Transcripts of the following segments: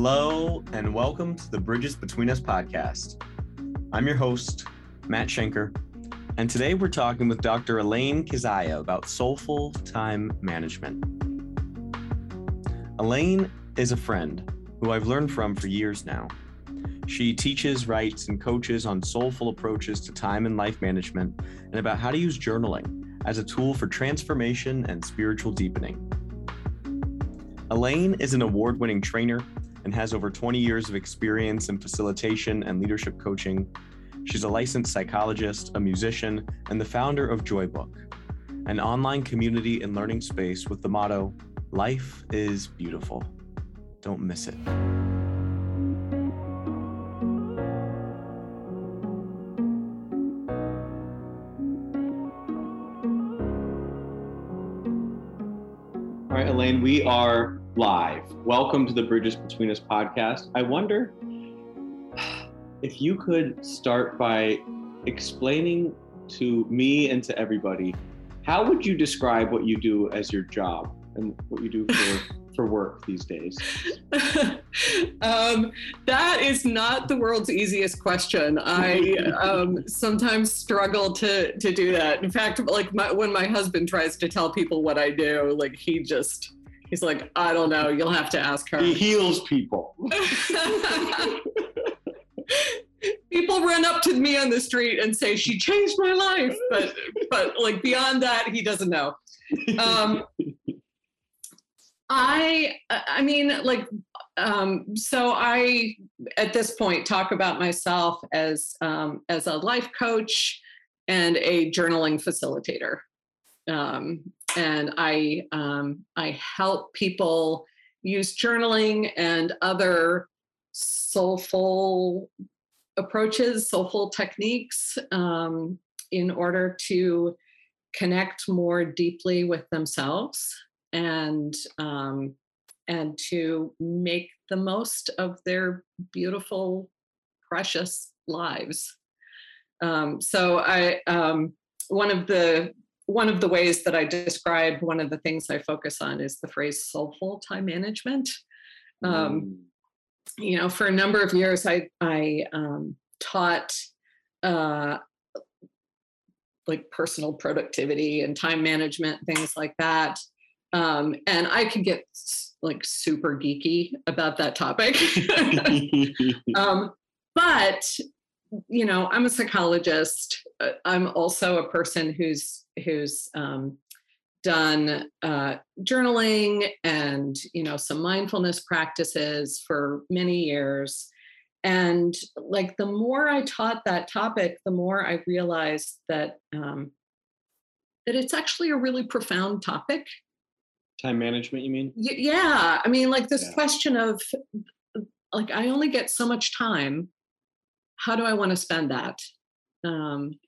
Hello, and welcome to the Bridges Between Us podcast. I'm your host, Matt Schenker, and today we're talking with Dr. Elaine Kizaya about soulful time management. Elaine is a friend who I've learned from for years now. She teaches, writes, and coaches on soulful approaches to time and life management and about how to use journaling as a tool for transformation and spiritual deepening. Elaine is an award winning trainer and has over 20 years of experience in facilitation and leadership coaching. She's a licensed psychologist, a musician, and the founder of Joybook, an online community and learning space with the motto Life is beautiful. Don't miss it. Live. Welcome to the Bridges Between Us podcast. I wonder if you could start by explaining to me and to everybody how would you describe what you do as your job and what you do for for work these days? um, that is not the world's easiest question. I um, sometimes struggle to to do that. In fact, like my, when my husband tries to tell people what I do, like he just he's like, I don't know. You'll have to ask her. He heals people. people run up to me on the street and say she changed my life, but but like beyond that, he doesn't know. Um, I I mean like um, so I at this point talk about myself as um, as a life coach and a journaling facilitator. Um, and I um, I help people use journaling and other soulful approaches, soulful techniques um, in order to connect more deeply with themselves and um, and to make the most of their beautiful, precious lives. Um, so I um, one of the one of the ways that I describe one of the things I focus on is the phrase soulful time management. Um, mm. You know, for a number of years, I I um, taught uh, like personal productivity and time management, things like that. Um, and I could get like super geeky about that topic. um, but you know, I'm a psychologist. Uh, I'm also a person who's who's um, done uh, journaling and you know some mindfulness practices for many years. And like the more I taught that topic, the more I realized that um, that it's actually a really profound topic time management you mean yeah i mean like this yeah. question of like i only get so much time how do i want to spend that? Um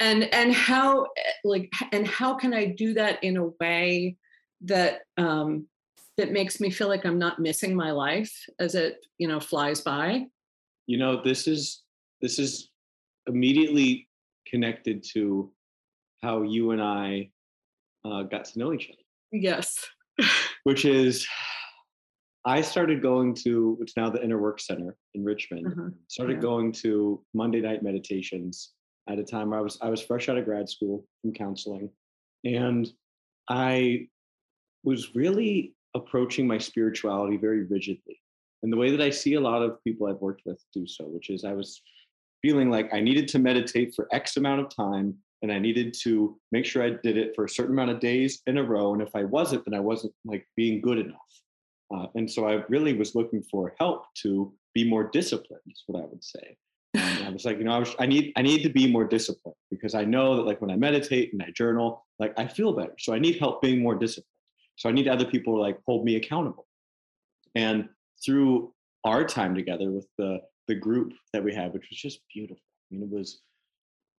and and how like and how can i do that in a way that um that makes me feel like i'm not missing my life as it you know flies by? You know this is this is immediately connected to how you and i uh, got to know each other. Yes. which is I started going to what's now the Inner Work Center in Richmond. Uh-huh. Started yeah. going to Monday night meditations at a time where I was I was fresh out of grad school from counseling, and I was really approaching my spirituality very rigidly. And the way that I see a lot of people I've worked with do so, which is I was feeling like I needed to meditate for X amount of time and I needed to make sure I did it for a certain amount of days in a row. And if I wasn't, then I wasn't like being good enough. Uh, and so I really was looking for help to be more disciplined, is what I would say. And I was like, you know, I, was, I need I need to be more disciplined because I know that like when I meditate and I journal, like I feel better. So I need help being more disciplined. So I need other people to like hold me accountable. And through our time together with the the group that we had, which was just beautiful. I mean, it was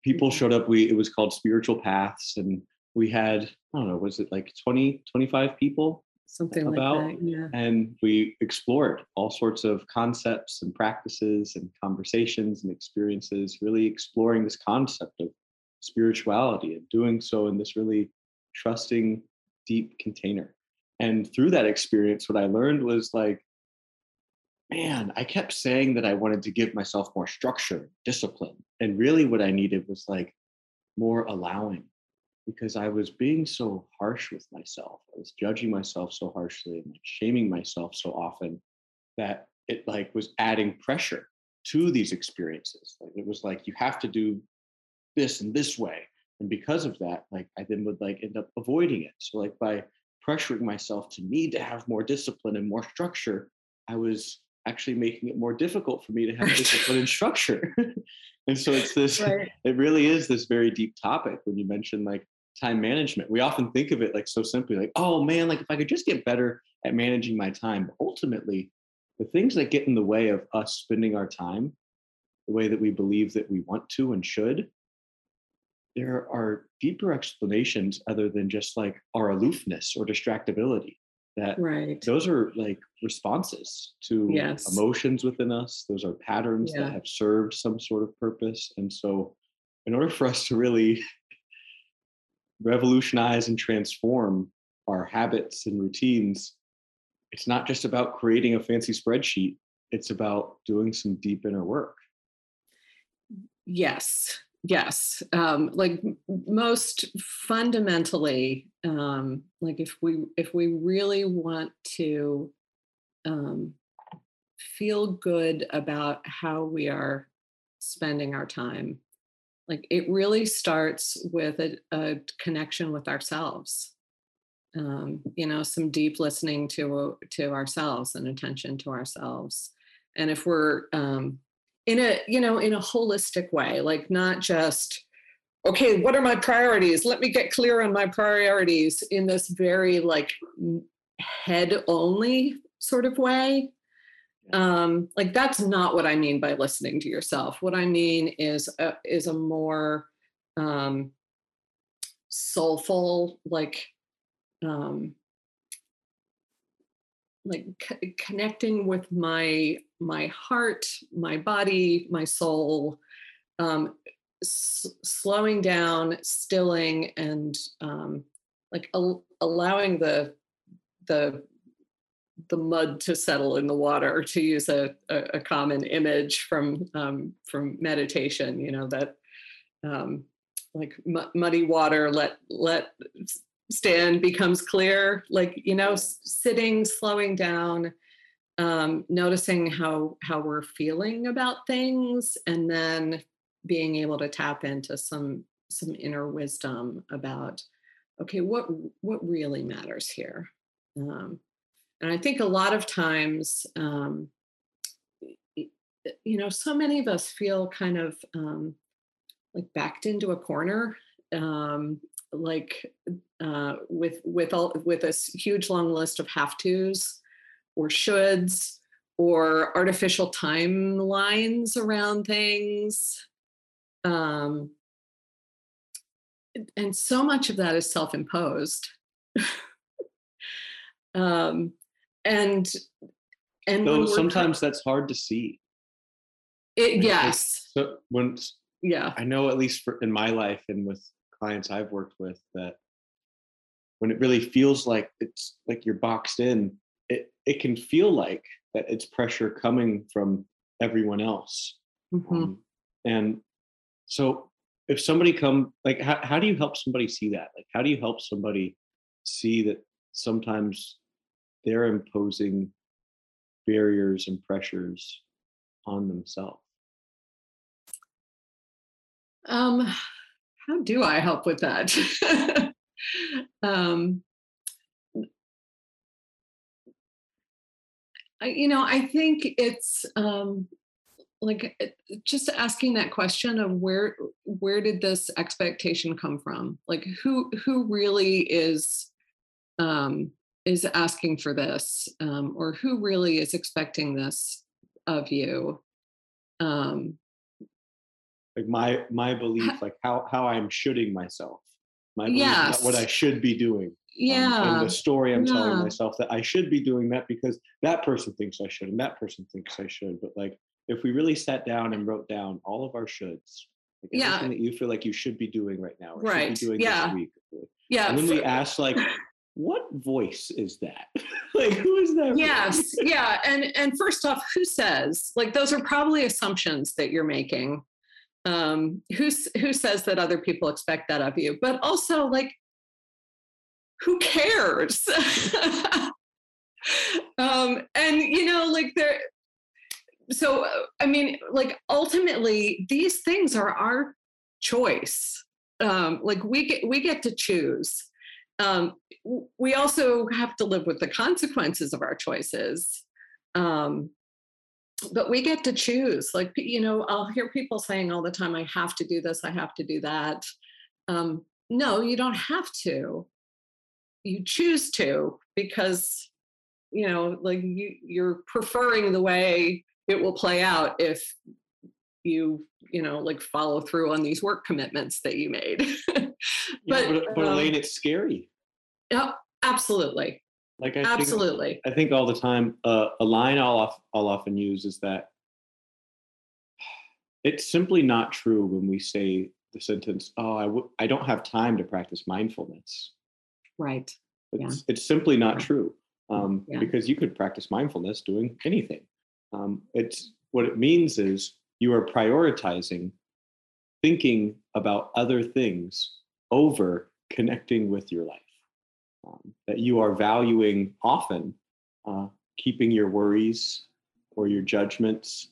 people showed up. We it was called Spiritual Paths, and we had I don't know, was it like 20, 25 people? Something about, like that, yeah. And we explored all sorts of concepts and practices and conversations and experiences, really exploring this concept of spirituality and doing so in this really trusting, deep container. And through that experience, what I learned was like man, I kept saying that I wanted to give myself more structure, discipline. And really what I needed was like more allowing because I was being so harsh with myself. I was judging myself so harshly and like shaming myself so often that it like was adding pressure to these experiences. Like it was like you have to do this and this way. And because of that, like I then would like end up avoiding it. So like by pressuring myself to need to have more discipline and more structure, I was actually making it more difficult for me to have discipline and structure. and so it's this, right. it really is this very deep topic when you mention like time management. We often think of it like so simply, like, oh man, like if I could just get better at managing my time. But ultimately, the things that get in the way of us spending our time the way that we believe that we want to and should, there are deeper explanations other than just like our aloofness or distractibility that right those are like responses to yes. emotions within us those are patterns yeah. that have served some sort of purpose and so in order for us to really revolutionize and transform our habits and routines it's not just about creating a fancy spreadsheet it's about doing some deep inner work. Yes yes um, like most fundamentally um, like if we if we really want to um, feel good about how we are spending our time like it really starts with a, a connection with ourselves. Um, you know some deep listening to to ourselves and attention to ourselves. And if we're um, in a you know in a holistic way like not just okay what are my priorities? Let me get clear on my priorities in this very like head only sort of way um like that's not what i mean by listening to yourself. What i mean is a, is a more um soulful like um like c- connecting with my my heart my body my soul um, s- slowing down stilling and um, like al- allowing the the the mud to settle in the water to use a, a, a common image from um, from meditation you know that um, like m- muddy water let let stand becomes clear like you know sitting slowing down um, noticing how how we're feeling about things and then being able to tap into some some inner wisdom about okay what what really matters here? Um, and i think a lot of times um, you know so many of us feel kind of um, like backed into a corner um, like uh, with with all with this huge long list of have tos or shoulds or artificial timelines around things um, and so much of that is self-imposed. Um, and and so sometimes that's hard to see it, yes so when yeah i know at least for in my life and with clients I've worked with that when it really feels like it's like you're boxed in, it it can feel like that it's pressure coming from everyone else. Mm-hmm. Um, and so if somebody come like how, how do you help somebody see that? Like how do you help somebody see that sometimes they're imposing barriers and pressures on themselves? Um, how do I help with that? um, I, you know, I think it's um, like just asking that question of where where did this expectation come from? Like who who really is um, is asking for this, um, or who really is expecting this of you? Um, like my my belief like how how i'm shooting myself my belief yes. what i should be doing yeah um, and the story i'm yeah. telling myself that i should be doing that because that person thinks i should and that person thinks i should but like if we really sat down and wrote down all of our shoulds like yeah that you feel like you should be doing right now right doing yeah this week yeah and then we ask like what voice is that? like who is that? Yes, yeah. And and first off, who says? Like those are probably assumptions that you're making. Um, who's who says that other people expect that of you? But also like who cares? um, and you know, like there so I mean, like ultimately these things are our choice. Um, like we get we get to choose um, we also have to live with the consequences of our choices. Um, but we get to choose. Like, you know, I'll hear people saying all the time, I have to do this, I have to do that. Um, no, you don't have to. You choose to because, you know, like you, you're preferring the way it will play out if you you know like follow through on these work commitments that you made but, yeah, but, but um, Elaine, it's scary. Yeah, absolutely. Like I absolutely. Think, I think all the time. Uh, a line I'll I'll often use is that it's simply not true when we say the sentence, "Oh, I w- I don't have time to practice mindfulness." Right. It's yeah. it's simply not yeah. true um, yeah. because you could practice mindfulness doing anything. Um, it's what it means is you are prioritizing thinking about other things over connecting with your life. Um, that you are valuing often uh, keeping your worries or your judgments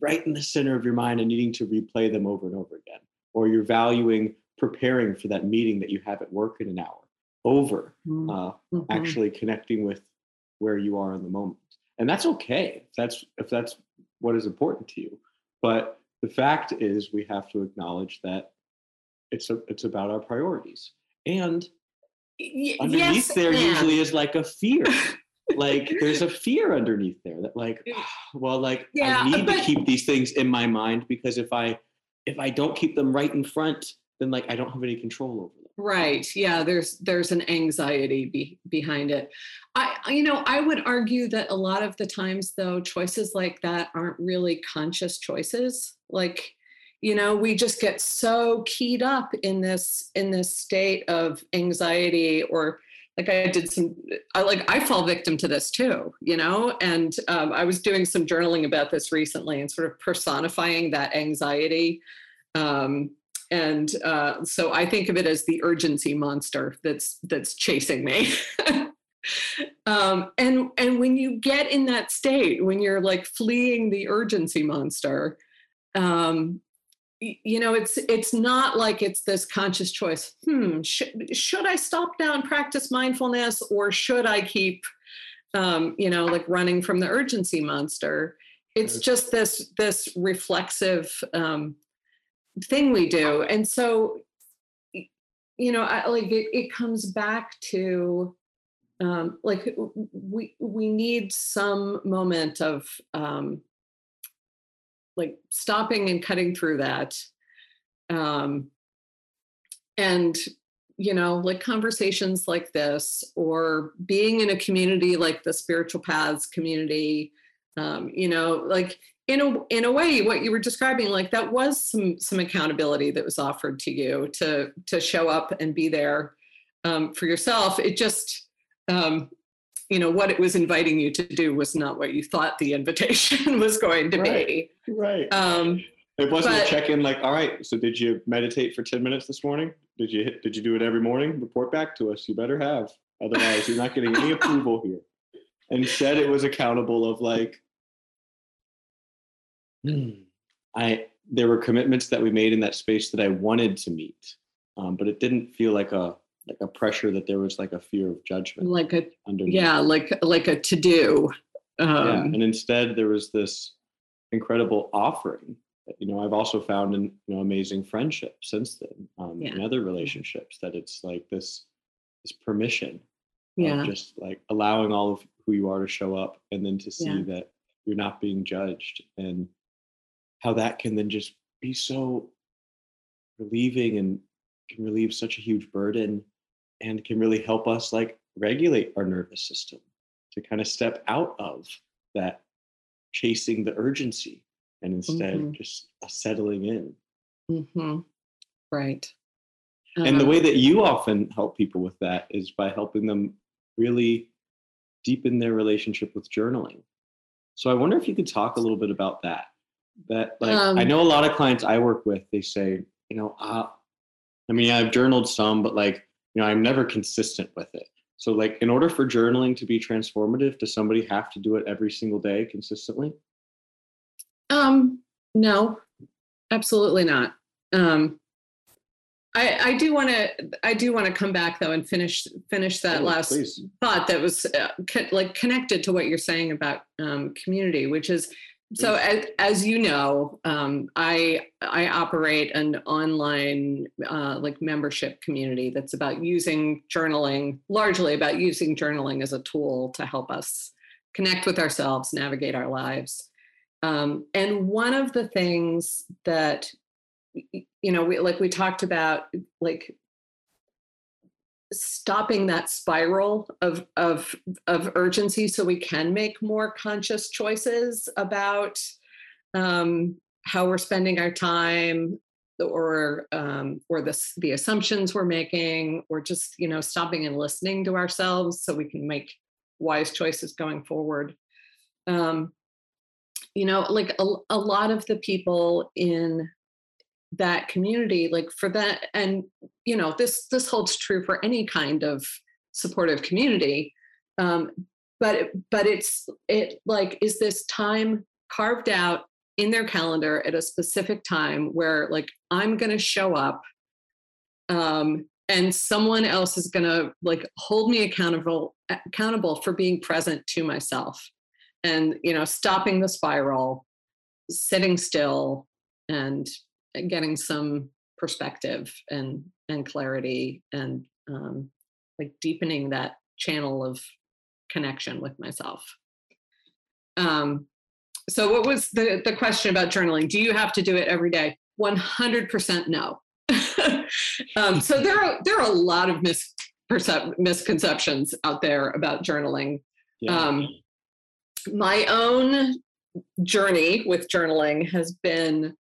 right in the center of your mind and needing to replay them over and over again. Or you're valuing preparing for that meeting that you have at work in an hour over mm, uh, mm-hmm. actually connecting with where you are in the moment. And that's okay if that's if that's what is important to you. But the fact is we have to acknowledge that it's a, it's about our priorities. And y- underneath yes, there and. usually is like a fear. like there's a fear underneath there that like mm. ah, well like yeah, I need but, to keep these things in my mind because if I if I don't keep them right in front then like I don't have any control over them. Right. Yeah, there's there's an anxiety be, behind it. I you know, I would argue that a lot of the times though choices like that aren't really conscious choices. Like you know we just get so keyed up in this in this state of anxiety or like i did some i like i fall victim to this too you know? And um, i was doing some journaling about this recently and sort of personifying that anxiety. Um, and uh, so i think of it as the urgency monster that's that's chasing me um, and and when you get in that state when you're like fleeing the urgency monster um, you know it's it's not like it's this conscious choice hmm should, should i stop now and practice mindfulness or should i keep um, you know like running from the urgency monster? It's just this this reflexive um, thing we do. And so you know I, like it, it comes back to um, like we we need some moment of um, like stopping and cutting through that um, and you know like conversations like this or being in a community like the spiritual paths community um, you know like in a in a way what you were describing like that was some some accountability that was offered to you to to show up and be there um, for yourself. It just um, you know what it was inviting you to do was not what you thought the invitation was going to right, be. Right um, it wasn't but, a check-in like all right so did you meditate for 10 minutes this morning? Did you did you do it every morning? Report back to us. You better have. Otherwise you're not getting any approval here. Instead it was accountable of like hmm, i there were commitments that we made in that space that i wanted to meet um, but it didn't feel like a like a pressure that there was like a fear of judgment like a underneath. yeah like like a to do um, yeah and instead there was this incredible offering that, you know i've also found in you know amazing friendship since then um, yeah. in other relationships that it's like this this permission yeah just like allowing all of who you are to show up and then to see yeah. that you're not being judged and how that can then just be so relieving and can relieve such a huge burden and can really help us like regulate our nervous system to kind of step out of that chasing the urgency and instead mm-hmm. just settling in. Mm-hmm. Right. and the Um, way that you often help people with that is by helping them really deepen their relationship with journaling. So I wonder if you could talk a little bit about that. That like I Um, know a lot of clients I work with, they say, you know, uh, I mean, I've journaled some, but like, you know, I'm never consistent with it. So like in order for journaling to be transformative, does somebody have to do it every single day consistently? Um, no, absolutely not. Um, I, I do want to I do want to come back though and finish finish that Oh, last please. thought that was uh, co- like connected to what you're saying about um, community, which is so as, as you know, um, I I operate an online uh, like membership community that's about using journaling, largely about using journaling as a tool to help us connect with ourselves, navigate our lives. Um, and one of the things that you know, we, like we talked about, like stopping that spiral of of of urgency so we can make more conscious choices about um, how we're spending our time or um, or the the assumptions we're making or just you know stopping and listening to ourselves so we can make wise choices going forward. Um, you know like a, a lot of the people in that community like for that and you know this this holds true for any kind of supportive community um but but it's it like is this time carved out in their calendar at a specific time where like i'm going to show up um and someone else is going to like hold me accountable accountable for being present to myself and you know stopping the spiral sitting still and and getting some perspective and and clarity and um, like deepening that channel of connection with myself. Um, so, what was the the question about journaling? Do you have to do it every day? One hundred percent no. um, so there are there are a lot of mispercep- misconceptions out there about journaling. Yeah. Um, my own journey with journaling has been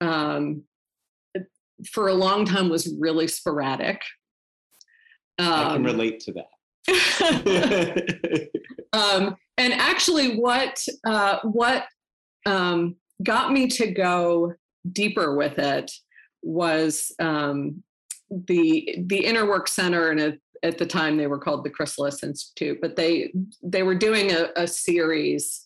um, for a long time was really sporadic. I can Um, relate to that. um, and actually, what uh, what um, got me to go deeper with it was um, the the Inner Work Center, and at, at the time they were called the Chrysalis Institute, but they they were doing a, a series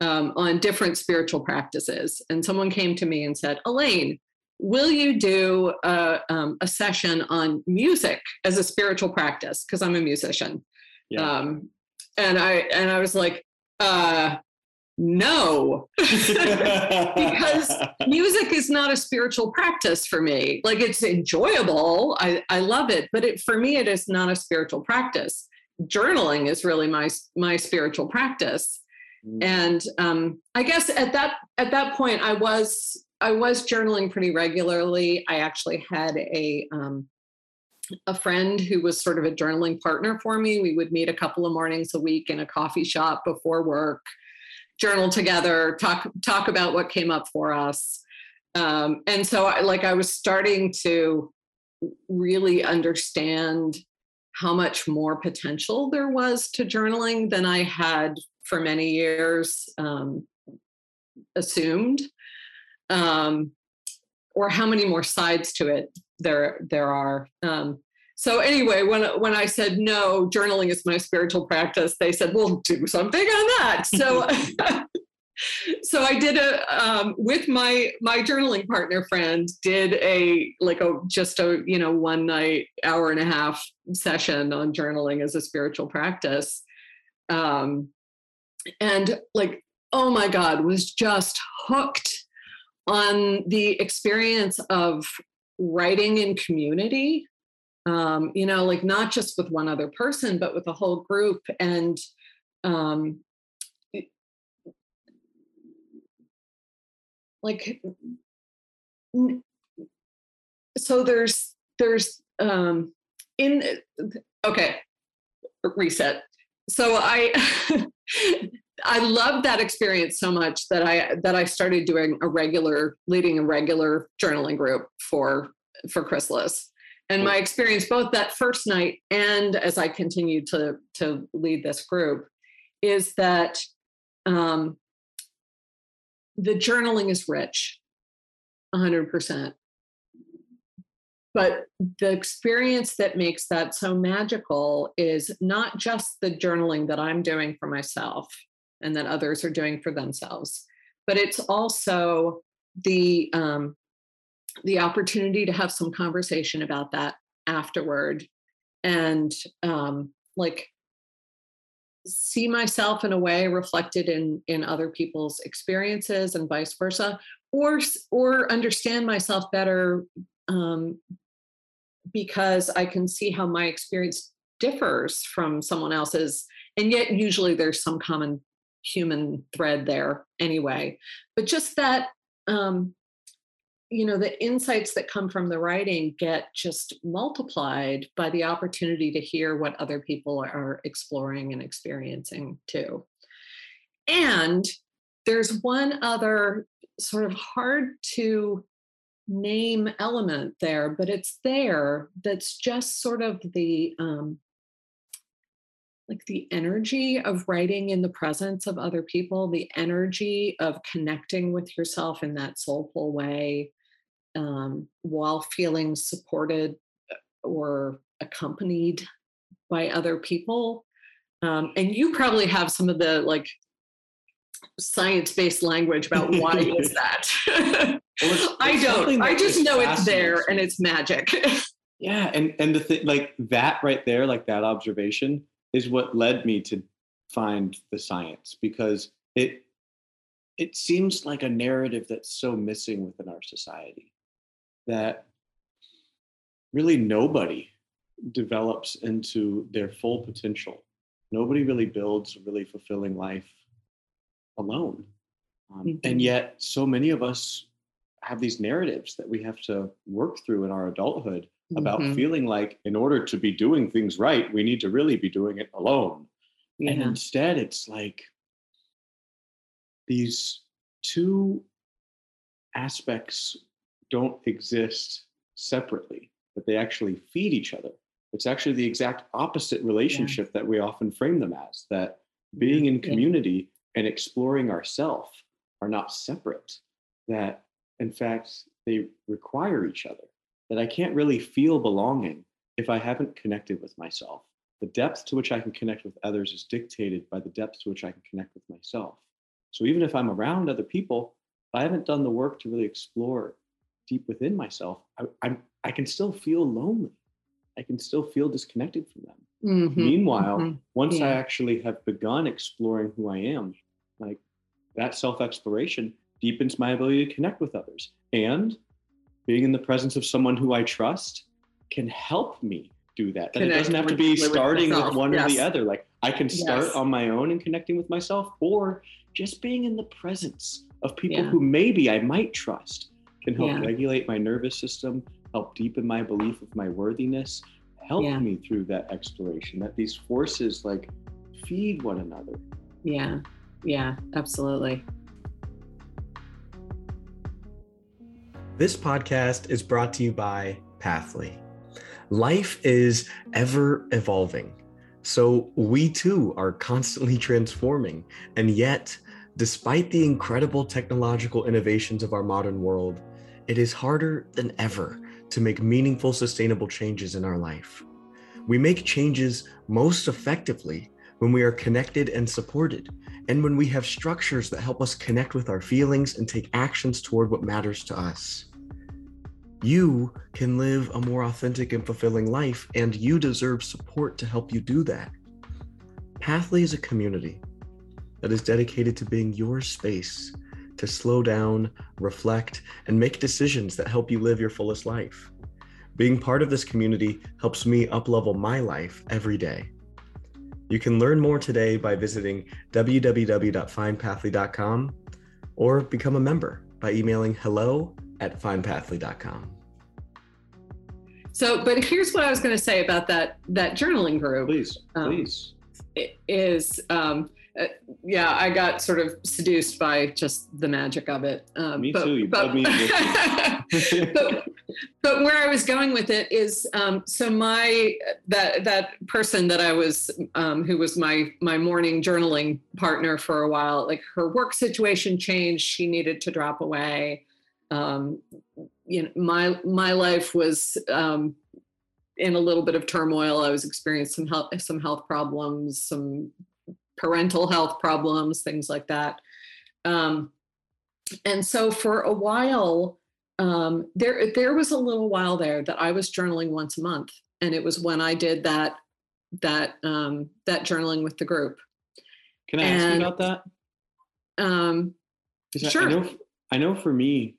um, on different spiritual practices, and someone came to me and said, Elaine. Will you do a, um, a session on music as a spiritual practice? Because I'm a musician. yeah. Um, and I and I was like, uh, no, because music is not a spiritual practice for me. Like it's enjoyable, I I love it, but it for me it is not a spiritual practice. Journaling is really my my spiritual practice. And um, I guess at that at that point I was I was journaling pretty regularly. I actually had a um, a friend who was sort of a journaling partner for me. We would meet a couple of mornings a week in a coffee shop before work, journal together, talk talk about what came up for us. Um, and so, I, like, I was starting to really understand how much more potential there was to journaling than I had for many years um, assumed, um, or how many more sides to it there there are. Um, so anyway, when when I said no, journaling is my spiritual practice, they said, "Well, do something on that." So. so I did a um, with my my journaling partner friend did a like a just a you know one night hour and a half session on journaling as a spiritual practice, um, and like oh my god was just hooked on the experience of writing in community um, you know like not just with one other person but with a whole group and um, like so there's there's um in okay reset so i i loved that experience so much that i that i started doing a regular leading a regular journaling group for for chrysalis and my experience both that first night and as I continue to to lead this group is that um, the journaling is rich, 100%. But the experience that makes that so magical is not just the journaling that I'm doing for myself and that others are doing for themselves, but it's also the um, the opportunity to have some conversation about that afterward and um, like see myself in a way reflected in in other people's experiences and vice versa or or understand myself better um, because I can see how my experience differs from someone else's. And yet, usually, there's some common human thread there anyway. But just that, um, you know, the insights that come from the writing get just multiplied by the opportunity to hear what other people are exploring and experiencing too. And there's one other sort of hard to name element there, but it's there. That's just sort of the um, like the energy of writing in the presence of other people, the energy of connecting with yourself in that soulful way um, while feeling supported uh, or accompanied by other people. Um, and you probably have some of the like science-based language about why is that i don't i just know it's there and it's magic yeah and and the thing like that right there like that observation is what led me to find the science because it it seems like a narrative that's so missing within our society that really nobody develops into their full potential nobody really builds a really fulfilling life alone. Um, mm-hmm. And yet, so many of us have these narratives that we have to work through in our adulthood mm-hmm. about feeling like, in order to be doing things right, we need to really be doing it alone. Yeah. And instead, it's like these two aspects don't exist separately, but they actually feed each other. It's actually the exact opposite relationship yeah. that we often frame them as that being in community and exploring ourself are not separate, that in fact they require each other, that I can't really feel belonging if I haven't connected with myself. The depth to which I can connect with others is dictated by the depth to which I can connect with myself. So even if I'm around other people, if I haven't done the work to really explore deep within myself, I, I'm, I can still feel lonely. I can still feel disconnected from them. Mm-hmm. Meanwhile, mm-hmm. once yeah. I actually have begun exploring who I am, like that self exploration deepens my ability to connect with others. And being in the presence of someone who I trust can help me do that. That it doesn't have to be starting with, with one yes. or the other. Like I can start yes. on my own and connecting with myself, or just being in the presence of people yeah. who maybe I might trust can help yeah. regulate my nervous system, help deepen my belief of my worthiness, help yeah. me through that exploration that these forces like feed one another yeah yeah absolutely this podcast is brought to you by pathly life is ever evolving so we too are constantly transforming and yet despite the incredible technological innovations of our modern world it is harder than ever to make meaningful, sustainable changes in our life. We make changes most effectively when we are connected and supported, and when we have structures that help us connect with our feelings and take actions toward what matters to us. You can live a more authentic and fulfilling life, and you deserve support to help you do that. Pathly is a community that is dedicated to being your space to slow down, reflect, and make decisions that help you live your fullest life. Being part of this community helps me uplevel my life every day. You can learn more today by visiting www.findpathly.com or become a member by emailing hello at findpathly.com. So, but here's what I was going to say about that that journaling group. Please, um, please. Is um, uh, yeah, I got sort of seduced by just the magic of it. Um, me but, too. You but, me. but but where I was going with it is, um, so my that that person that I was, um, who was my my morning journaling partner for a while, like her work situation changed. She needed to drop away. Um, you know, my my life was um, in a little bit of turmoil. I was experiencing some health some health problems, some parental health problems, things like that. Um, and so for a while um, there there was a little while there that I was journaling once a month, and it was when I did that that um, that journaling with the group. Can I and, ask you about that? Um, sure. I know, I know for me,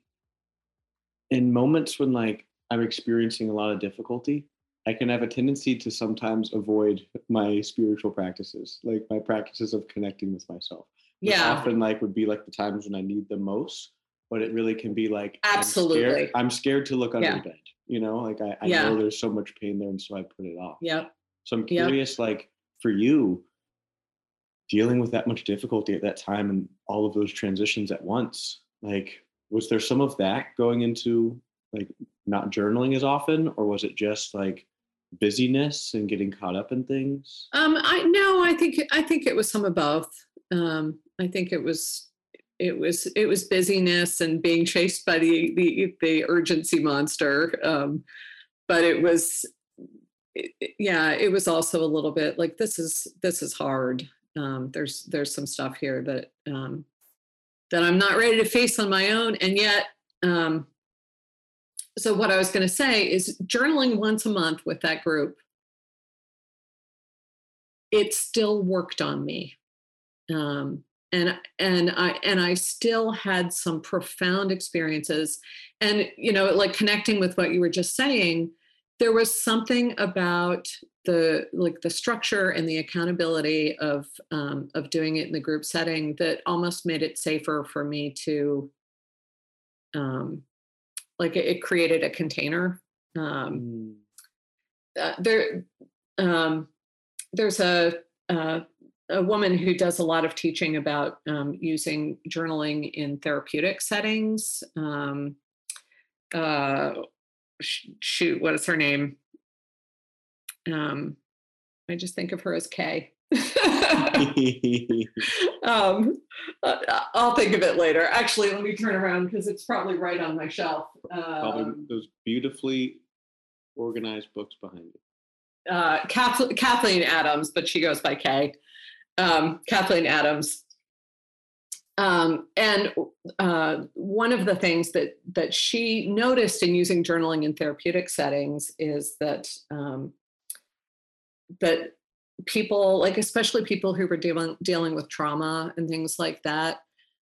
in moments when like I'm experiencing a lot of difficulty, I can have a tendency to sometimes avoid my spiritual practices, like my practices of connecting with myself. Yeah. Often like would be like the times when I need the most but it really can be like absolutely I'm scared, I'm scared to look under yeah. the bed you know like i, I yeah. know there's so much pain there and so i put it off yeah so i'm curious yep. like for you dealing with that much difficulty at that time and all of those transitions at once like was there some of that going into like not journaling as often or was it just like busyness and getting caught up in things? Um i no i think i think it was some of both. Um i think it was it was it was busyness and being chased by the the, the urgency monster. Um, but it was it, yeah it was also a little bit like this is this is hard. Um, there's there's some stuff here that um, that i'm not ready to face on my own and yet um, so what i was going to say is journaling once a month with that group it still worked on me. Um, and and i and i still had some profound experiences and you know like connecting with what you were just saying there was something about the like the structure and the accountability of um, of doing it in the group setting that almost made it safer for me to um, like it, it created a container um, mm. uh, there um, there's a uh, a woman who does a lot of teaching about um, using journaling in therapeutic settings. Um, uh, shoot, what is her name? Um, I just think of her as Kay. um, uh, I'll think of it later. Actually, let me turn around because it's probably right on my shelf. probably um, those beautifully organized books behind you. Uh, Kathleen, Kathleen Adams, but she goes by Kay um, Kathleen Adams. Um, and uh, one of the things that that she noticed in using journaling in therapeutic settings is that um, that people, like especially people who were dealing dealing with trauma and things like that,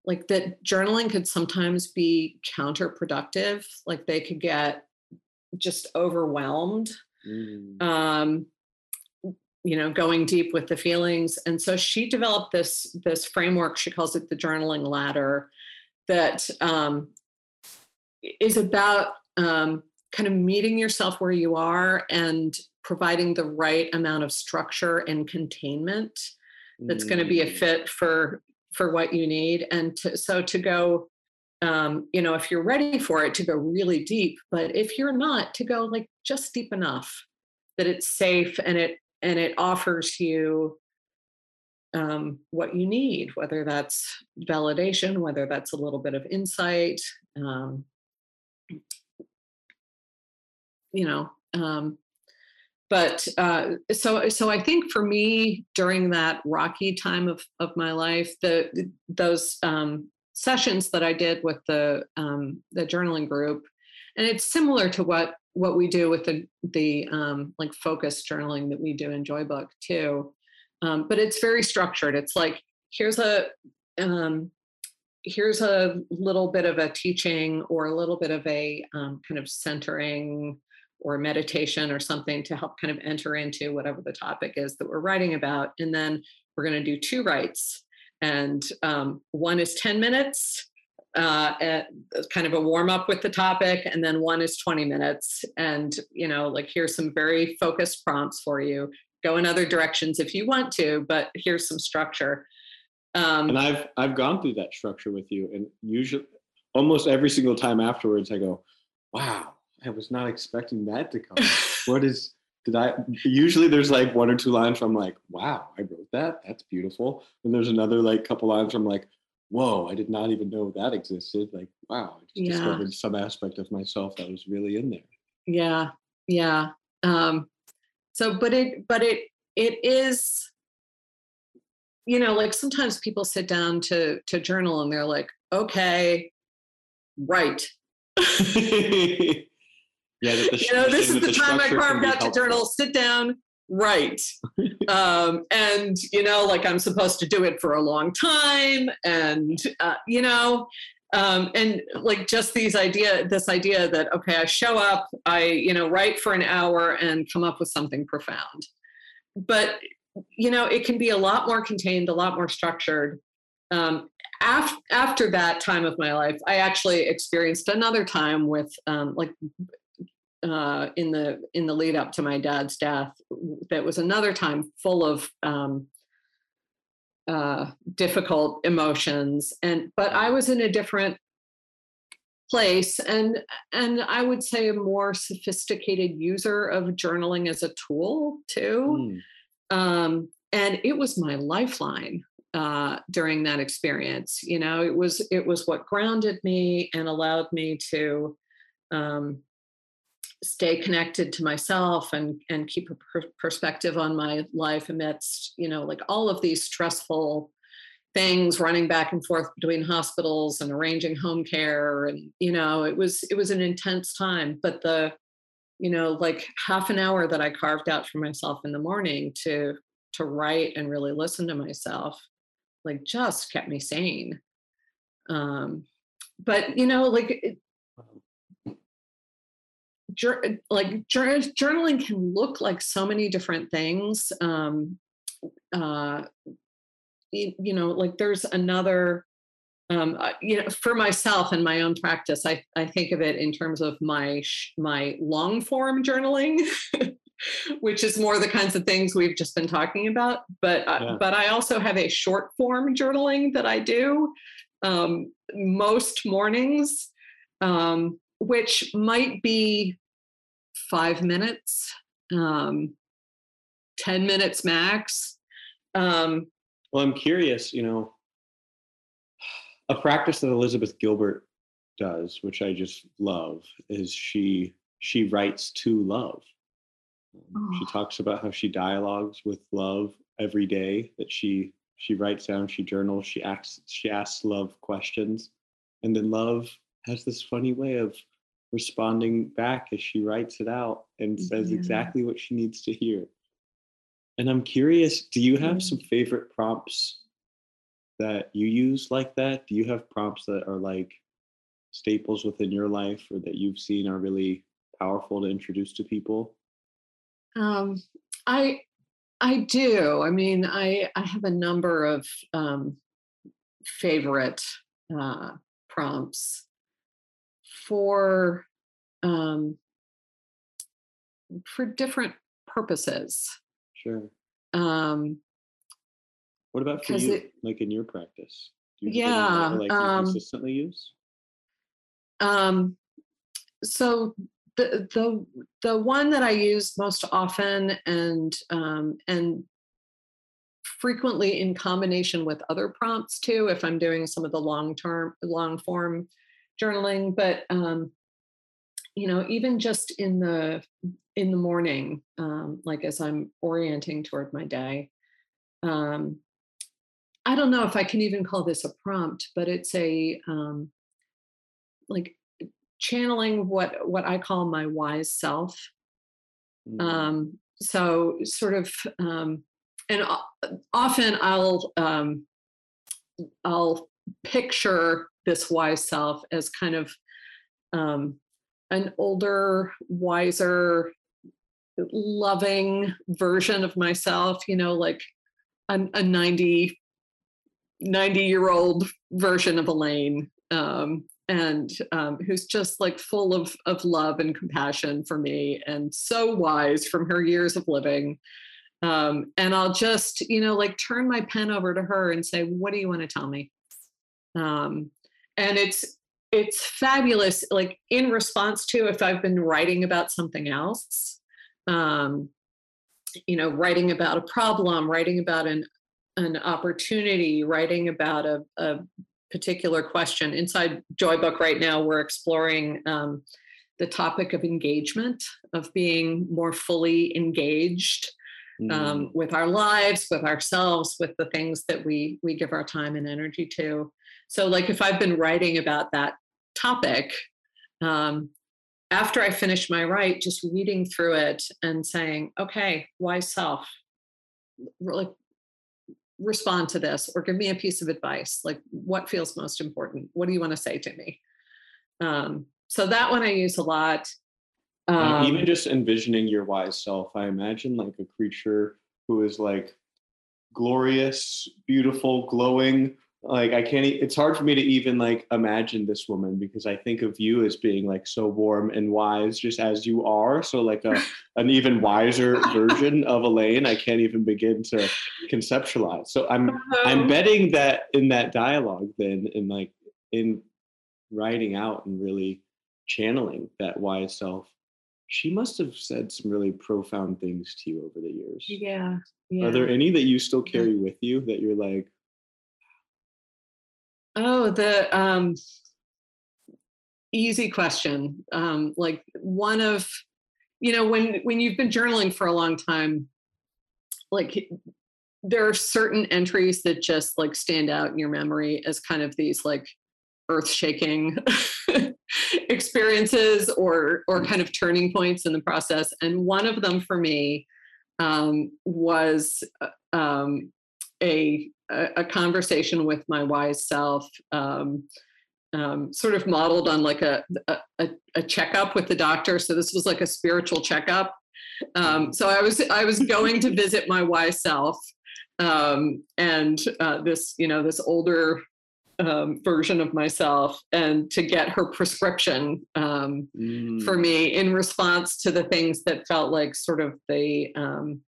like that journaling could sometimes be counterproductive. Like they could get just overwhelmed. Mm. Um, you know going deep with the feelings and so she developed this this framework she calls it the journaling ladder that um, is about um, kind of meeting yourself where you are and providing the right amount of structure and containment that's mm. going to be a mm. fit for for what you need and to, so to go um, you know if you're ready for it to go really deep but if you're not to go like just deep enough that it's safe and it and it offers you um, what you need, whether that's validation, whether that's a little bit of insight, um, you know. Um, but uh, so so I think for me during that rocky time of of my life, the those um, sessions that I did with the um, the journaling group, and it's similar to what what we do with the the um, like focus journaling that we do in Joybook too. Um, but it's very structured. It's like here's a um, here's a little bit of a teaching or a little bit of a um, kind of centering or meditation or something to help kind of enter into whatever the topic is that we're writing about, and then we're going to do two writes, and um, one is ten minutes uh, at kind of a warm up with the topic, and then one is 20 minutes. And, you know, like here's some very focused prompts for you. Go in other directions if you want to, but here's some structure. Um, and I've I've gone through that structure with you, and usually, almost every single time afterwards, I go, "Wow, I was not expecting that to come. what is did I usually there's like one or two lines I'm like, wow, I wrote that. That's beautiful. And there's another like couple lines where I'm like, whoa, I did not even know that existed. Like, wow, I just yeah. discovered some aspect of myself that was really in there. Yeah. Yeah. Um so but it but it it is you know like sometimes people sit down to to journal and they're like okay right Yeah, the, you know, this is the, the time I carved out to journal. Sit down, write, um, and you know, like I'm supposed to do it for a long time, and uh, you know, um, and like just these idea, this idea that okay, I show up, I you know, write for an hour and come up with something profound, but you know, it can be a lot more contained, a lot more structured. Um, after, after that time of my life, I actually experienced another time with um, like uh, in the in the lead up to my dad's death that was another time full of um, uh, difficult emotions. And but i was in a different place and and i would say a more sophisticated user of journaling as a tool too. Mm. um, and it was my lifeline uh, during that experience. You know it was it was what grounded me and allowed me to um, stay connected to myself and and keep a per- perspective on my life amidst you know like all of these stressful things running back and forth between hospitals and arranging home care and you know it was it was an intense time. But the you know like half an hour that i carved out for myself in the morning to to write and really listen to myself like just kept me sane. Um but you know like it, like journaling can look like so many different things. Um, uh, you, you know, like there's another um, uh, you know, for myself and my own practice, I, I think of it in terms of my my long form journaling, which is more the kinds of things we've just been talking about. But uh, yeah. but I also have a short form journaling that I do um, most mornings, um, which might be five minutes, um, 10 minutes max. Um, well, I'm curious, you know, a practice that Elizabeth Gilbert does, which I just love, is she she writes to love. Oh. She talks about how she dialogues with love every day. That she she writes down, she journals, she asks she asks love questions, and then love has this funny way of responding back as she writes it out and says yeah. exactly what she needs to hear. And I'm curious, do you have some favorite prompts that you use like that? Do you have prompts that are like staples within your life or that you've seen are really powerful to introduce to people? Um, I I do. I mean, I I have a number of um, favorite uh, prompts for um, for different purposes. Sure. Um, what about for you, it, like in your practice? You yeah, like um, consistently use. Um, so the the the one that I use most often and um, and frequently in combination with other prompts too, if I'm doing some of the long term long form journaling, but um, you know, even just in the in the morning, um, like as I'm orienting toward my day, um, I don't know if I can even call this a prompt, but it's a um, like channeling what what I call my wise self. Mm-hmm. Um, so sort of, um, and often I'll um, I'll picture this wise self as kind of um, an older, wiser, loving version of myself, you know, like a, a 90, 90 year old version of Elaine. Um, and um, who's just like full of, of love and compassion for me and so wise from her years of living. Um, and I'll just, you know, like turn my pen over to her and say, What do you want to tell me? Um, and it's it's fabulous like in response to if i've been writing about something else um you know writing about a problem writing about an an opportunity writing about a, a particular question inside joybook right now we're exploring um, the topic of engagement of being more fully engaged um, mm. with our lives with ourselves with the things that we we give our time and energy to so, like, if I've been writing about that topic, um, after I finish my write, just reading through it and saying, okay, why self? Like, respond to this or give me a piece of advice. Like, what feels most important? What do you want to say to me? Um, so, that one I use a lot. Um, even just envisioning your wise self, I imagine like a creature who is like glorious, beautiful, glowing, like i can't it's hard for me to even like imagine this woman because i think of you as being like so warm and wise just as you are so like a an even wiser version of elaine i can't even begin to conceptualize so i'm i'm uh-huh. betting that in that dialogue then in like in writing out and really channeling that wise self she must have said some really profound things to you over the years yeah, yeah. are there any that you still carry with you that you're like Oh, the um, easy question. Um, like one of, you know, when when you've been journaling for a long time, like there are certain entries that just like stand out in your memory as kind of these like earth-shaking experiences or or kind of turning points in the process. And one of them for me um, was uh, um, a a, conversation with my wise self, um, um, sort of modeled on like a, a, a checkup with the doctor. So this was like a spiritual checkup. Um, so I was I was going to visit my wise self, um, and uh, this you know this older um, version of myself and to get her prescription um, mm. for me in response to the things that felt like sort of the um,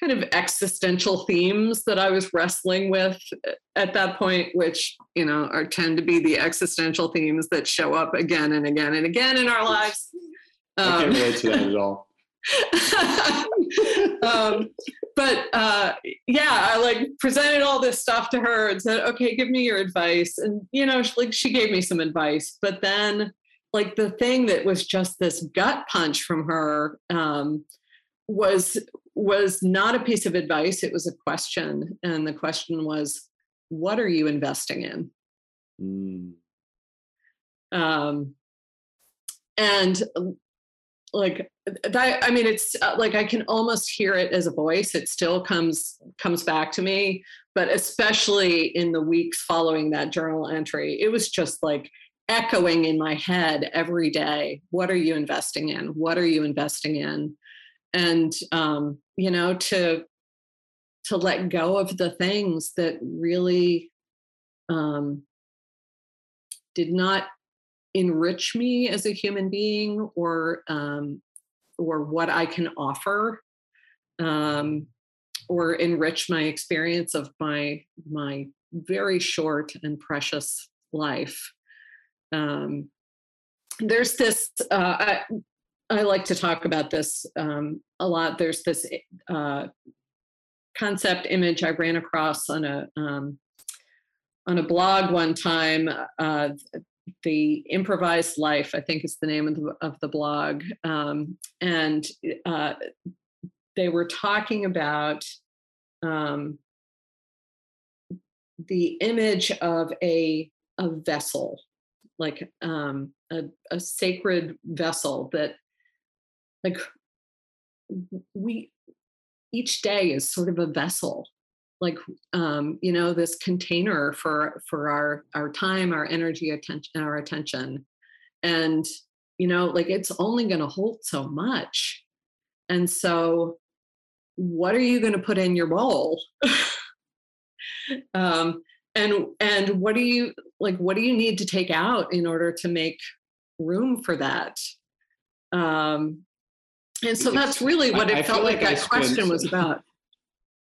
kind of existential themes that I was wrestling with at that point, which, you know, are tend to be the existential themes that show up again and again and again in our lives. Um, I can't um, relate to that at all. um, but uh, yeah, I like presented all this stuff to her and said, "Okay, give me your advice." And you know, like she gave me some advice, but then like the thing that was just this gut punch from her um, was was not a piece of advice. It was a question and the question was what are you investing in? Mm. um, and like that i mean it's uh, like i can almost hear it as a voice. It still comes comes back to me but especially in the weeks following that journal entry it was just like echoing in my head every day what are you investing in? What are you investing in and um, you know to to let go of the things that really um, did not enrich me as a human being or um, or what I can offer um, or enrich my experience of my my very short and precious life. Um, there's this uh, I, I like to talk about this um, a lot. There's this uh, concept image I ran across on a um, on a blog one time. Uh, the improvised life, I think, is the name of the, of the blog, um, and uh, they were talking about um, the image of a a vessel, like um, a, a sacred vessel that like we each day is sort of a vessel. Like um, you know this container for for our our time our energy attention our attention. And you know like it's only going to hold so much. And so what are you going to put in your bowl? Um, and and what do you like what do you need to take out in order to make room for that? Um, and so that's really what it I felt like, like that question was about.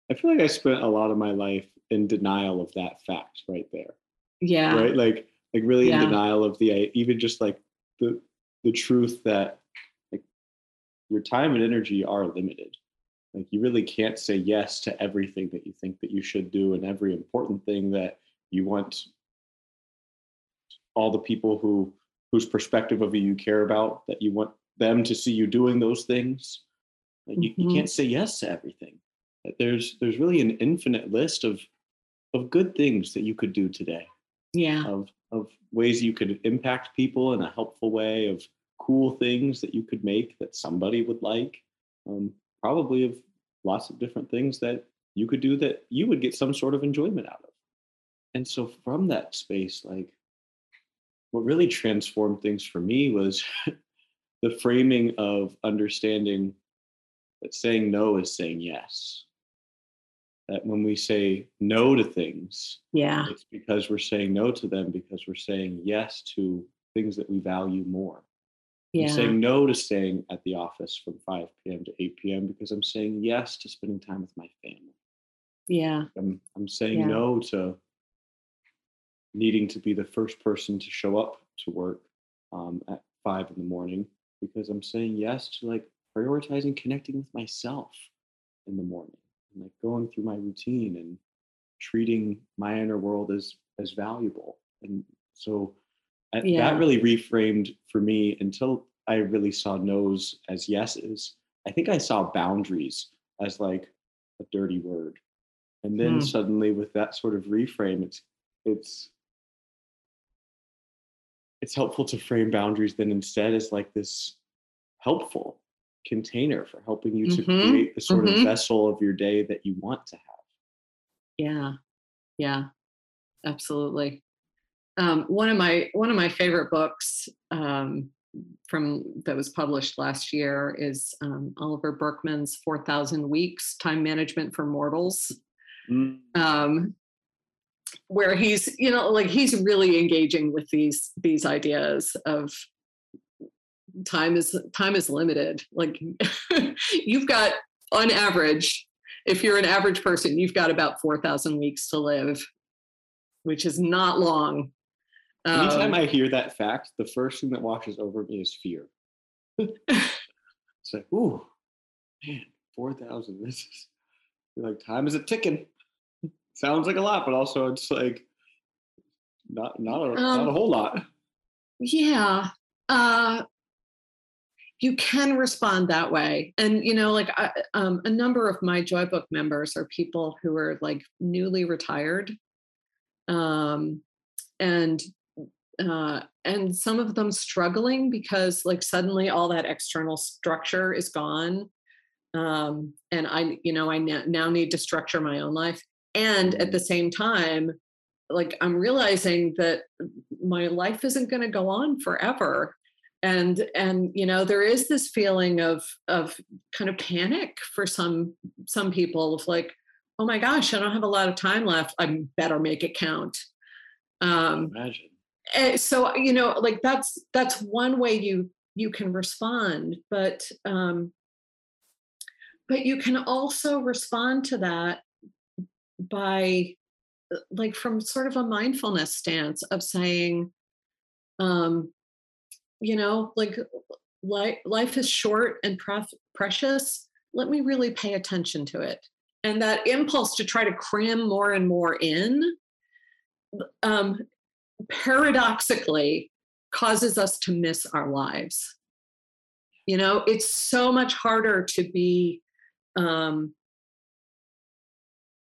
I feel like I spent a lot of my life in denial of that fact right there. Yeah. Right. Like like really Yeah. in denial of the even just like the the truth that like your time and energy are limited. Like you really can't say yes to everything that you think that you should do and every important thing that you want all the people who whose perspective of you you care about that you want them to see you doing those things. Like you, you Mhm. can't say yes to everything. There's there's really an infinite list of of good things that you could do today. Yeah. of of ways you could impact people in a helpful way of cool things that you could make that somebody would like. Um, probably of lots of different things that you could do that you would get some sort of enjoyment out of. And so from that space like what really transformed things for me was the framing of understanding that saying no is saying yes that when we say no to things Yeah. it's because we're saying no to them because we're saying yes to things that we value more. I'm saying no to staying at the office from 5 p.m. to 8 p.m. because I'm saying yes to spending time with my family. Yeah. I'm, I'm saying Yeah. no to needing to be the first person to show up to work um, at five in the morning because I'm saying yes to like prioritizing connecting with myself in the morning and like going through my routine and treating my inner world as as valuable and so Yeah. that really reframed for me until i really saw no's as yeses i think i saw boundaries as like a dirty word and then Hmm. suddenly with that sort of reframe it's it's it's helpful to frame boundaries then instead as like this helpful container for helping you to Mhm. create the sort Mhm. of vessel of your day that you want to have Yeah. Yeah. Absolutely. Um, one of my one of my favorite books um, from that was published last year is um, Oliver Burkeman's Four Thousand Weeks: Time Management for Mortals. Mm. Where he's you know like he's really engaging with these these ideas of time is time is limited like you've got on average if you're an average person you've got about 4000 weeks to live which is not long Anytime Um, I hear that fact, the first thing that washes over me is fear. it's like, ooh, man, 4,000. This is like time is a ticking. Sounds like a lot, but also it's like not not a, not a Um, whole lot. yeah uh you can respond that way. And you know like I, um, a number of my joy book members are people who are like newly retired um and uh and some of them struggling because like suddenly all that external structure is gone. Um and i you know i now need to structure my own life and at the same time like i'm realizing that my life isn't going to go on forever. And and you know there is this feeling of of kind of panic for some some people of like oh my gosh i don't have a lot of time left. I better make it count. Um Imagine. eh, so you know like that's that's one way you you can respond but um but you can also respond to that by uh, like from sort of a mindfulness stance of saying um you know like life life is short and pref- precious let me really pay attention to it. And that impulse to try to cram more and more in um paradoxically causes us to miss our lives. You know it's so much harder to be um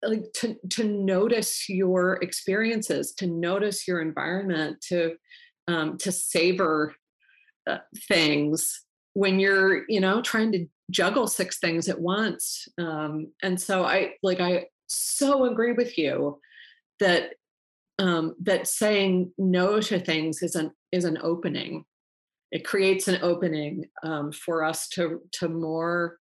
like to to notice your experiences to notice your environment to um to savor uh, things when you're you know trying to juggle six things at once. Um and so i like i so agree with you that um that saying no to things is an is an opening. It creates an opening um, for us to to more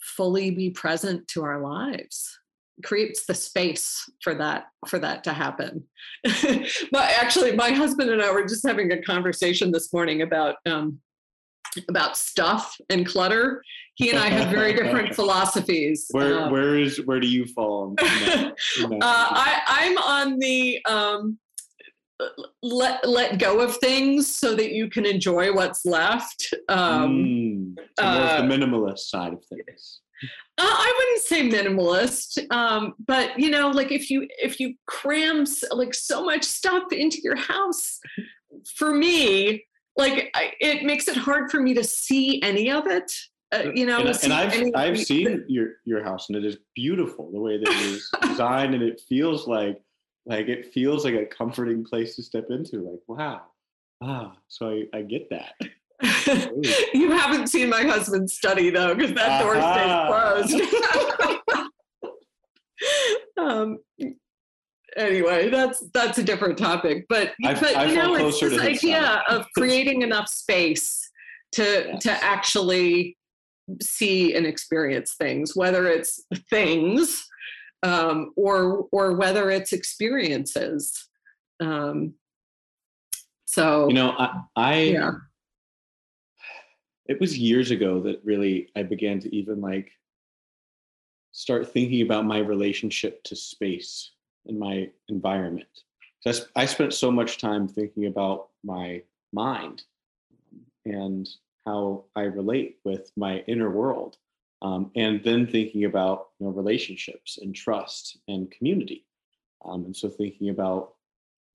fully be present to our lives creates the space for that for that to happen but actually my husband and i were just having a conversation this morning about um about stuff and clutter he and i have very different philosophies Where Um, where is where do you fall? In that, in uh. I, I'm on the um, let let go of things so that you can enjoy what's left. Um, mm, so uh, the minimalist side of things. Uh, I wouldn't say minimalist, um, but you know, like if you if you cram like so much stuff into your house, for me, like I, it makes it hard for me to see any of it. Uh, you know, and, and I've I've seen your your house, and it is beautiful the way that it is designed, and it feels like like it feels like a comforting place to step into. Like wow, ah, so I I get that. you haven't seen my husband's study though, because that door stays closed. um, anyway, that's that's a different topic. But I, but I you know, it's this idea of creating enough space to yes. to actually see and experience things, whether it's things um, or or whether it's experiences. Um, so you know, I, I yeah it was years ago that really I began to even like start thinking about my relationship to space and my environment. Because I spent so much time thinking about my mind and how I relate with my inner world, um, and then thinking about you know, relationships and trust and community. Um, and so thinking about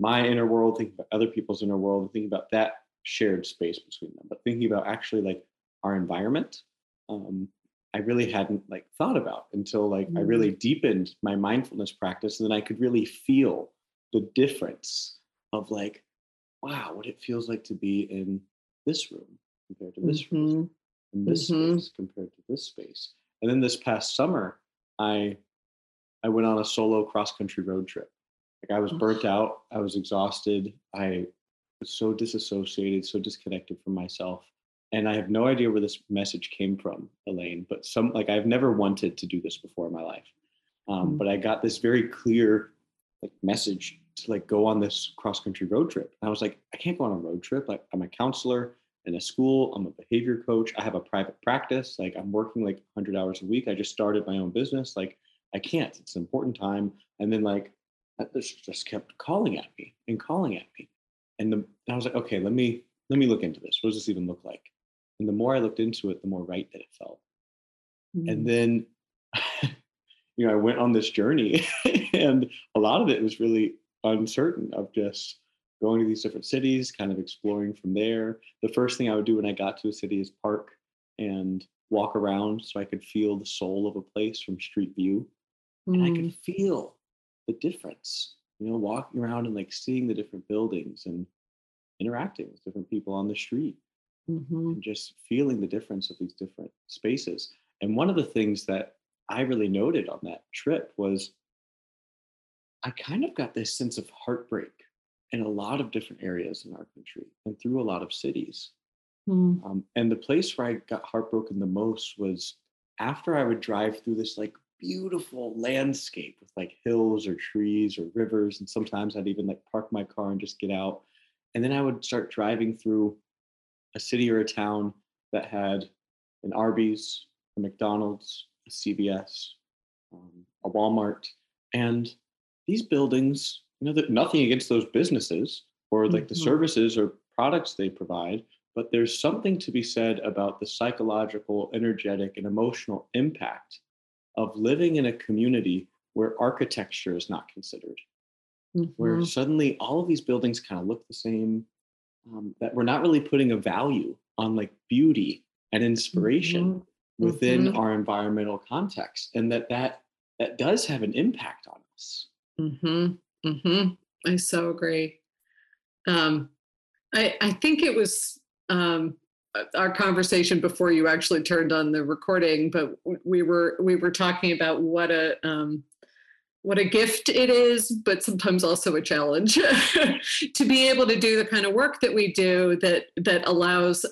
my inner world, thinking about other people's inner world, and thinking about that shared space between them, but thinking about actually like our environment, um, I really hadn't like thought about until like mm-hmm. I really mm. deepened my mindfulness practice, and then I could really feel the difference of like, wow, what it feels like to be in this room compared to this mm-hmm. room, and this mm-hmm. space compared to this space. And then this past summer, I I went on a solo cross country road trip. Like I was burnt out, I was exhausted, I so disassociated, so disconnected from myself and I have no idea where this message came from, Elaine. But some like I've never wanted to do this before in my life, um, mm-hmm. but I got this very clear like message to like go on this cross country road trip. And I was like, I can't go on a road trip. Like I'm a counselor in a school. I'm a behavior coach. I have a private practice. Like I'm working like 100 hours a week. I just started my own business. Like I can't. It's an important time. And then like this just kept calling at me and calling at me. And the, I was like, okay, let me let me look into this. What does this even look like? And the more I looked into it, the more right that it felt. Mm-hmm. And mm. then, you know, I went on this journey, and a lot of it was really uncertain of just going to these different cities, kind of exploring from there. The first thing I would do when I got to a city is park and walk around so I could feel the soul of a place from street view. Mm. And I could mm. feel the difference, you know, walking around and like seeing the different buildings and interacting with different people on the street mm-hmm. and just feeling the difference of these different spaces. And one of the things that I really noted on that trip was I kind of got this sense of heartbreak in a lot of different areas in our country and through a lot of cities. Mm. Um, and the place where I got heartbroken the most was after I would drive through this like beautiful landscape with like hills or trees or rivers. And sometimes I'd even like park my car and just get out. And then I would start driving through a city or a town that had an Arby's, a McDonald's, a CVS, um, a Walmart, and these buildings, you know, that nothing against those businesses or like mm-hmm. the services or products they provide, but there's something to be said about the psychological, energetic, and emotional impact of living in a community where architecture is not considered, mm-hmm. where suddenly all of these buildings kind of look the same, um, that we're not really putting a value on like beauty and inspiration mm-hmm. within mm-hmm. our environmental context and that that that does have an impact on us mm-hmm. Mm-hmm. i so agree um, I, I think it was um, our conversation before you actually turned on the recording, but we were we were talking about what a um, what a gift it is, but sometimes also a challenge to be able to do the kind of work that we do that that allows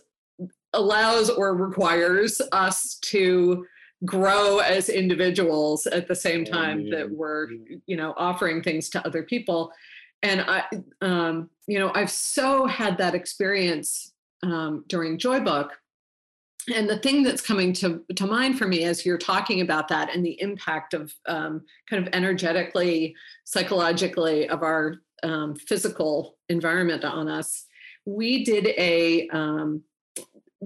allows or requires us to grow as individuals at the same time that we're you know offering things to other people. And i um, you know i've so had that experience um, during joybook and the thing that's coming to, to mind for me as you're talking about that and the impact of um, kind of energetically psychologically of our um, physical environment on us, we did a um,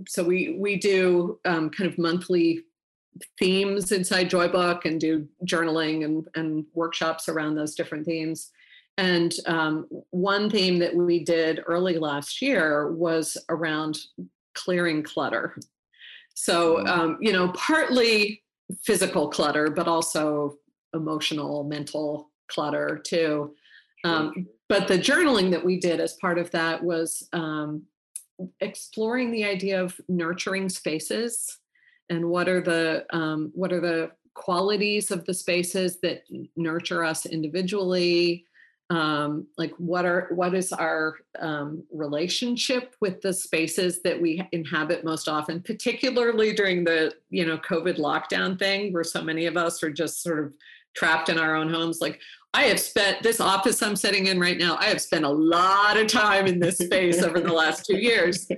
so we we do um, kind of monthly themes inside Joybook and do journaling and, and workshops around those different themes. And um, one theme that we did early last year was around clearing clutter. So, mm. um, you know, partly physical clutter, but also emotional, mental clutter too. Um, but the journaling that we did as part of that was um, exploring the idea of nurturing spaces and what are the um, what are the qualities of the spaces that nurture us individually um, like what are what is our um, relationship with the spaces that we inhabit most often particularly during the you know covid lockdown thing where so many of us are just sort of trapped in our own homes? Like i have spent this office i'm sitting in right now i have spent a lot of time in this space over the last two years.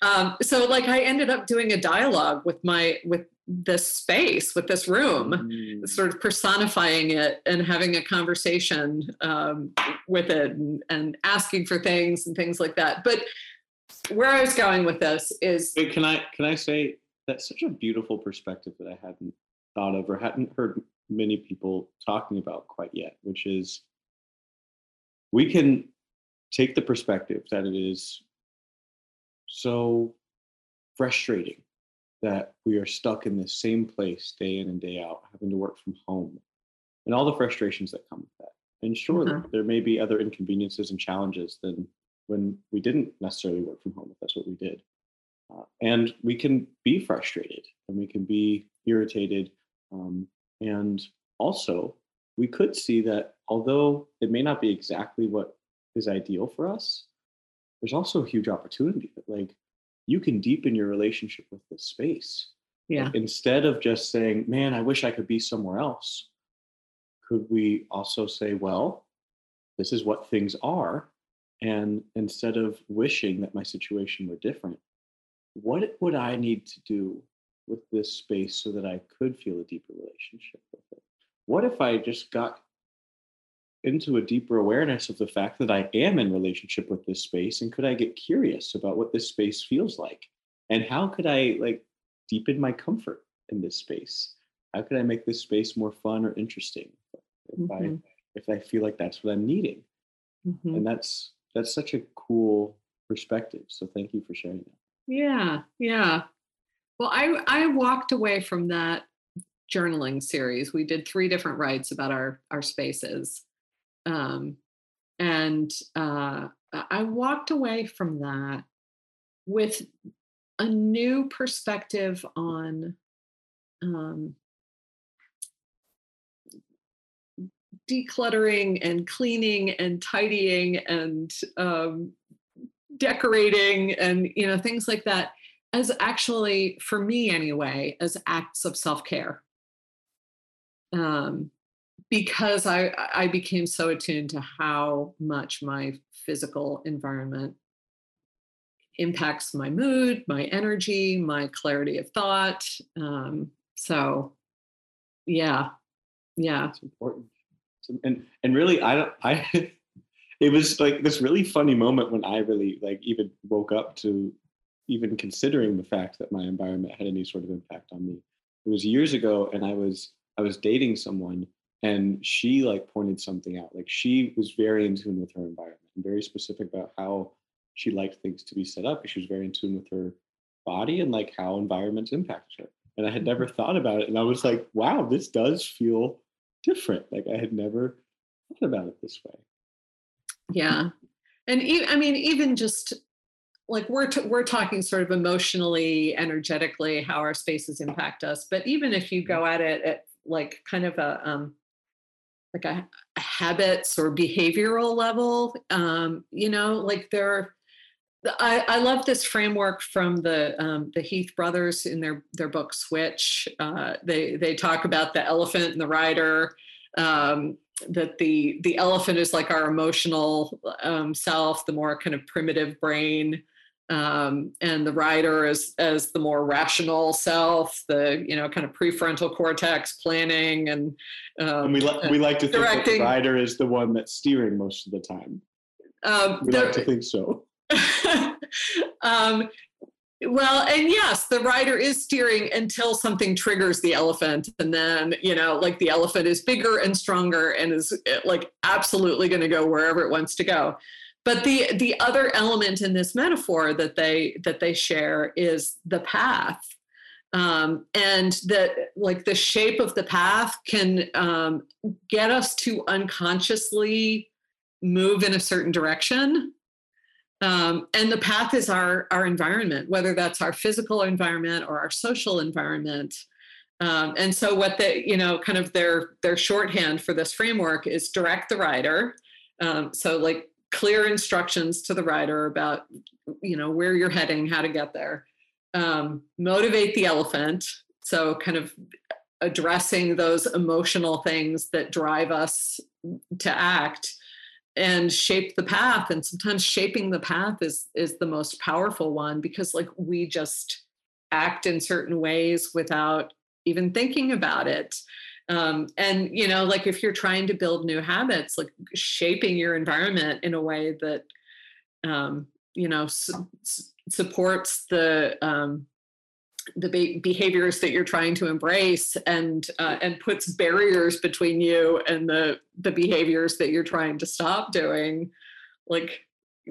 Um, so like i ended up doing a dialogue with my with this space with this room mm. sort of personifying it and having a conversation um, with it and, and, asking for things and things like that but where i was going with this is Wait, can i can i say that's such a beautiful perspective that i hadn't thought of or hadn't heard many people talking about quite yet which is we can take the perspective that it is so frustrating that we are stuck in the same place day in and day out, having to work from home, and all the frustrations that come with that. And sure, mm-hmm. there may be other inconveniences and challenges than when we didn't necessarily work from home, if that's what we did. Uh, and we can be frustrated and we can be irritated. Um, and also, we could see that although it may not be exactly what is ideal for us, there's also a huge opportunity that, like, you can deepen your relationship with this space. Yeah. Like instead of just saying, man, I wish I could be somewhere else, could we also say, well, this is what things are. And instead of wishing that my situation were different, what would I need to do with this space so that I could feel a deeper relationship with it? What if I just got into a deeper awareness of the fact that I am in relationship with this space and could I get curious about what this space feels like? And how could I like deepen my comfort in this space? How could I make this space more fun or interesting if mm-hmm. I if I feel like that's what I'm needing? Mm-hmm. and that's that's such a cool perspective so thank you for sharing that. Yeah yeah. Well I I walked away from that journaling series. We did three different writes about our our spaces um, and uh, I walked away from that with a new perspective on um, decluttering and cleaning and tidying and um, decorating and you know things like that as actually for me anyway as acts of self-care. Um, because I I became so attuned to how much my physical environment impacts my mood, my energy, my clarity of thought. Um, so, yeah, yeah, it's important. And and really, I don't. I it was like this really funny moment when I really like even woke up to even considering the fact that my environment had any sort of impact on me. It was years ago, and I was I was dating someone and she like pointed something out like she was very in tune with her environment and very specific about how she liked things to be set up she was very in tune with her body and like how environments impact her. And i had never mm-hmm. thought about it and i was like wow this does feel different. Like i had never thought about it this way. Yeah. And e- i mean even just like we're t- we're talking sort of emotionally energetically how our spaces impact us but even if you go at it at like kind of a um, like a, a habits or behavioral level. Um, you know, like there. I, I love this framework from the um, the Heath brothers in their their book Switch. Uh, they they talk about the elephant and the rider. Um, that the the elephant is like our emotional um, self, the more kind of primitive brain. Um, and the rider as as the more rational self, the you know kind of prefrontal cortex planning and. Um, and we like we like to think that the rider is the one that's steering most of the time. Um, we like to think so. um, well, and yes, the rider is steering until something triggers the elephant. And then, you know, like the elephant is bigger and stronger and is eh, like absolutely going to go wherever it wants to go. But the the other element in this metaphor that they that they share is the path. Um, and that like the shape of the path can um, get us to unconsciously move in a certain direction. Um, and the path is our our environment whether that's our physical environment or our social environment. Um, and so what the you know kind of their their shorthand for this framework is direct the rider. Um, so like clear instructions to the rider about you know where you're heading how to get there. Um, motivate the elephant. So kind of addressing those emotional things that drive us to act and shape the path. And sometimes shaping the path is is the most powerful one because like we just act in certain ways without even thinking about it um, and you know like if you're trying to build new habits like shaping your environment in a way that um, you know su- supports the um, the be- behaviors that you're trying to embrace and uh, and puts barriers between you and the the behaviors that you're trying to stop doing like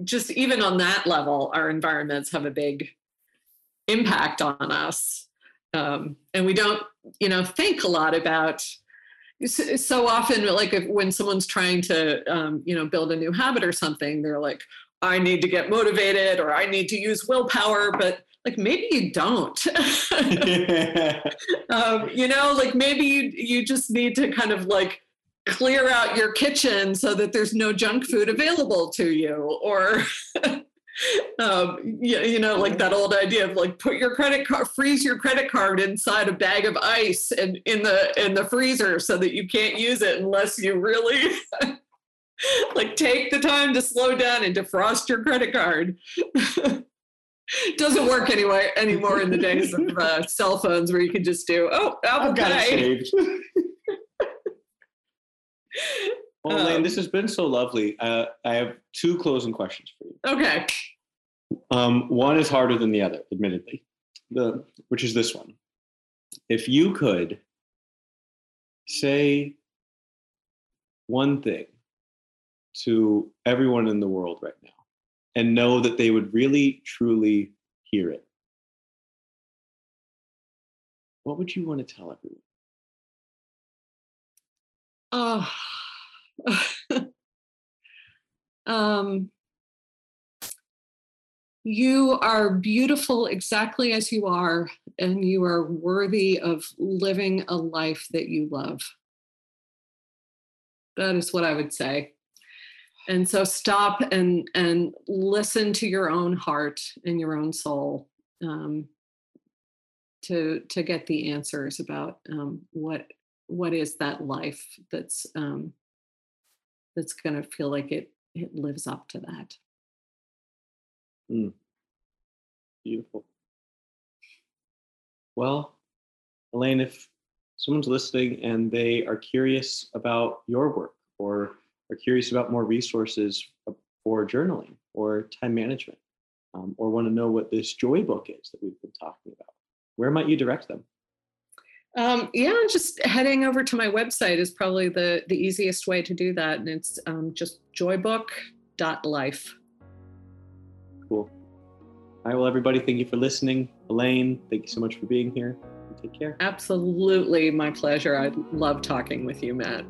just even on that level our environments have a big impact on us. Um, and we don't you know think a lot about so often like if, when someone's trying to um, you know build a new habit or something they're like i need to get motivated or i need to use willpower but like maybe you don't. Um, you know like maybe you you just need to kind of like clear out your kitchen so that there's no junk food available to you or um, you, you know like that old idea of like put your credit card freeze your credit card inside a bag of ice and in the in the freezer so that you can't use it unless you really like take the time to slow down and defrost your credit card doesn't work anyway anymore in the days of uh, cell phones where you can just do oh Apple I've got it saved. well, Elaine, um, this has been so lovely. Uh, I have two closing questions for you. Okay. Um, one is harder than the other, admittedly. The which is this one. If you could say one thing to everyone in the world right now and know that they would really truly hear it. What would you want to tell everyone? Oh, um, you are beautiful exactly as you are, and you are worthy of living a life that you love. That is what I would say and so stop and and listen to your own heart and your own soul um, to to get the answers about um, what what is that life that's um, that's going to feel like it it lives up to that mm. beautiful well elaine if someone's listening and they are curious about your work or are curious about more resources for journaling or time management, um, or want to know what this joy book is that we've been talking about, where might you direct them? Um, yeah, just heading over to my website is probably the the easiest way to do that, and it's um, just joybook.life. Cool. All right, well, everybody, thank you for listening. Elaine, thank you so much for being here. Take care. Absolutely, my pleasure. I love talking with you, Matt.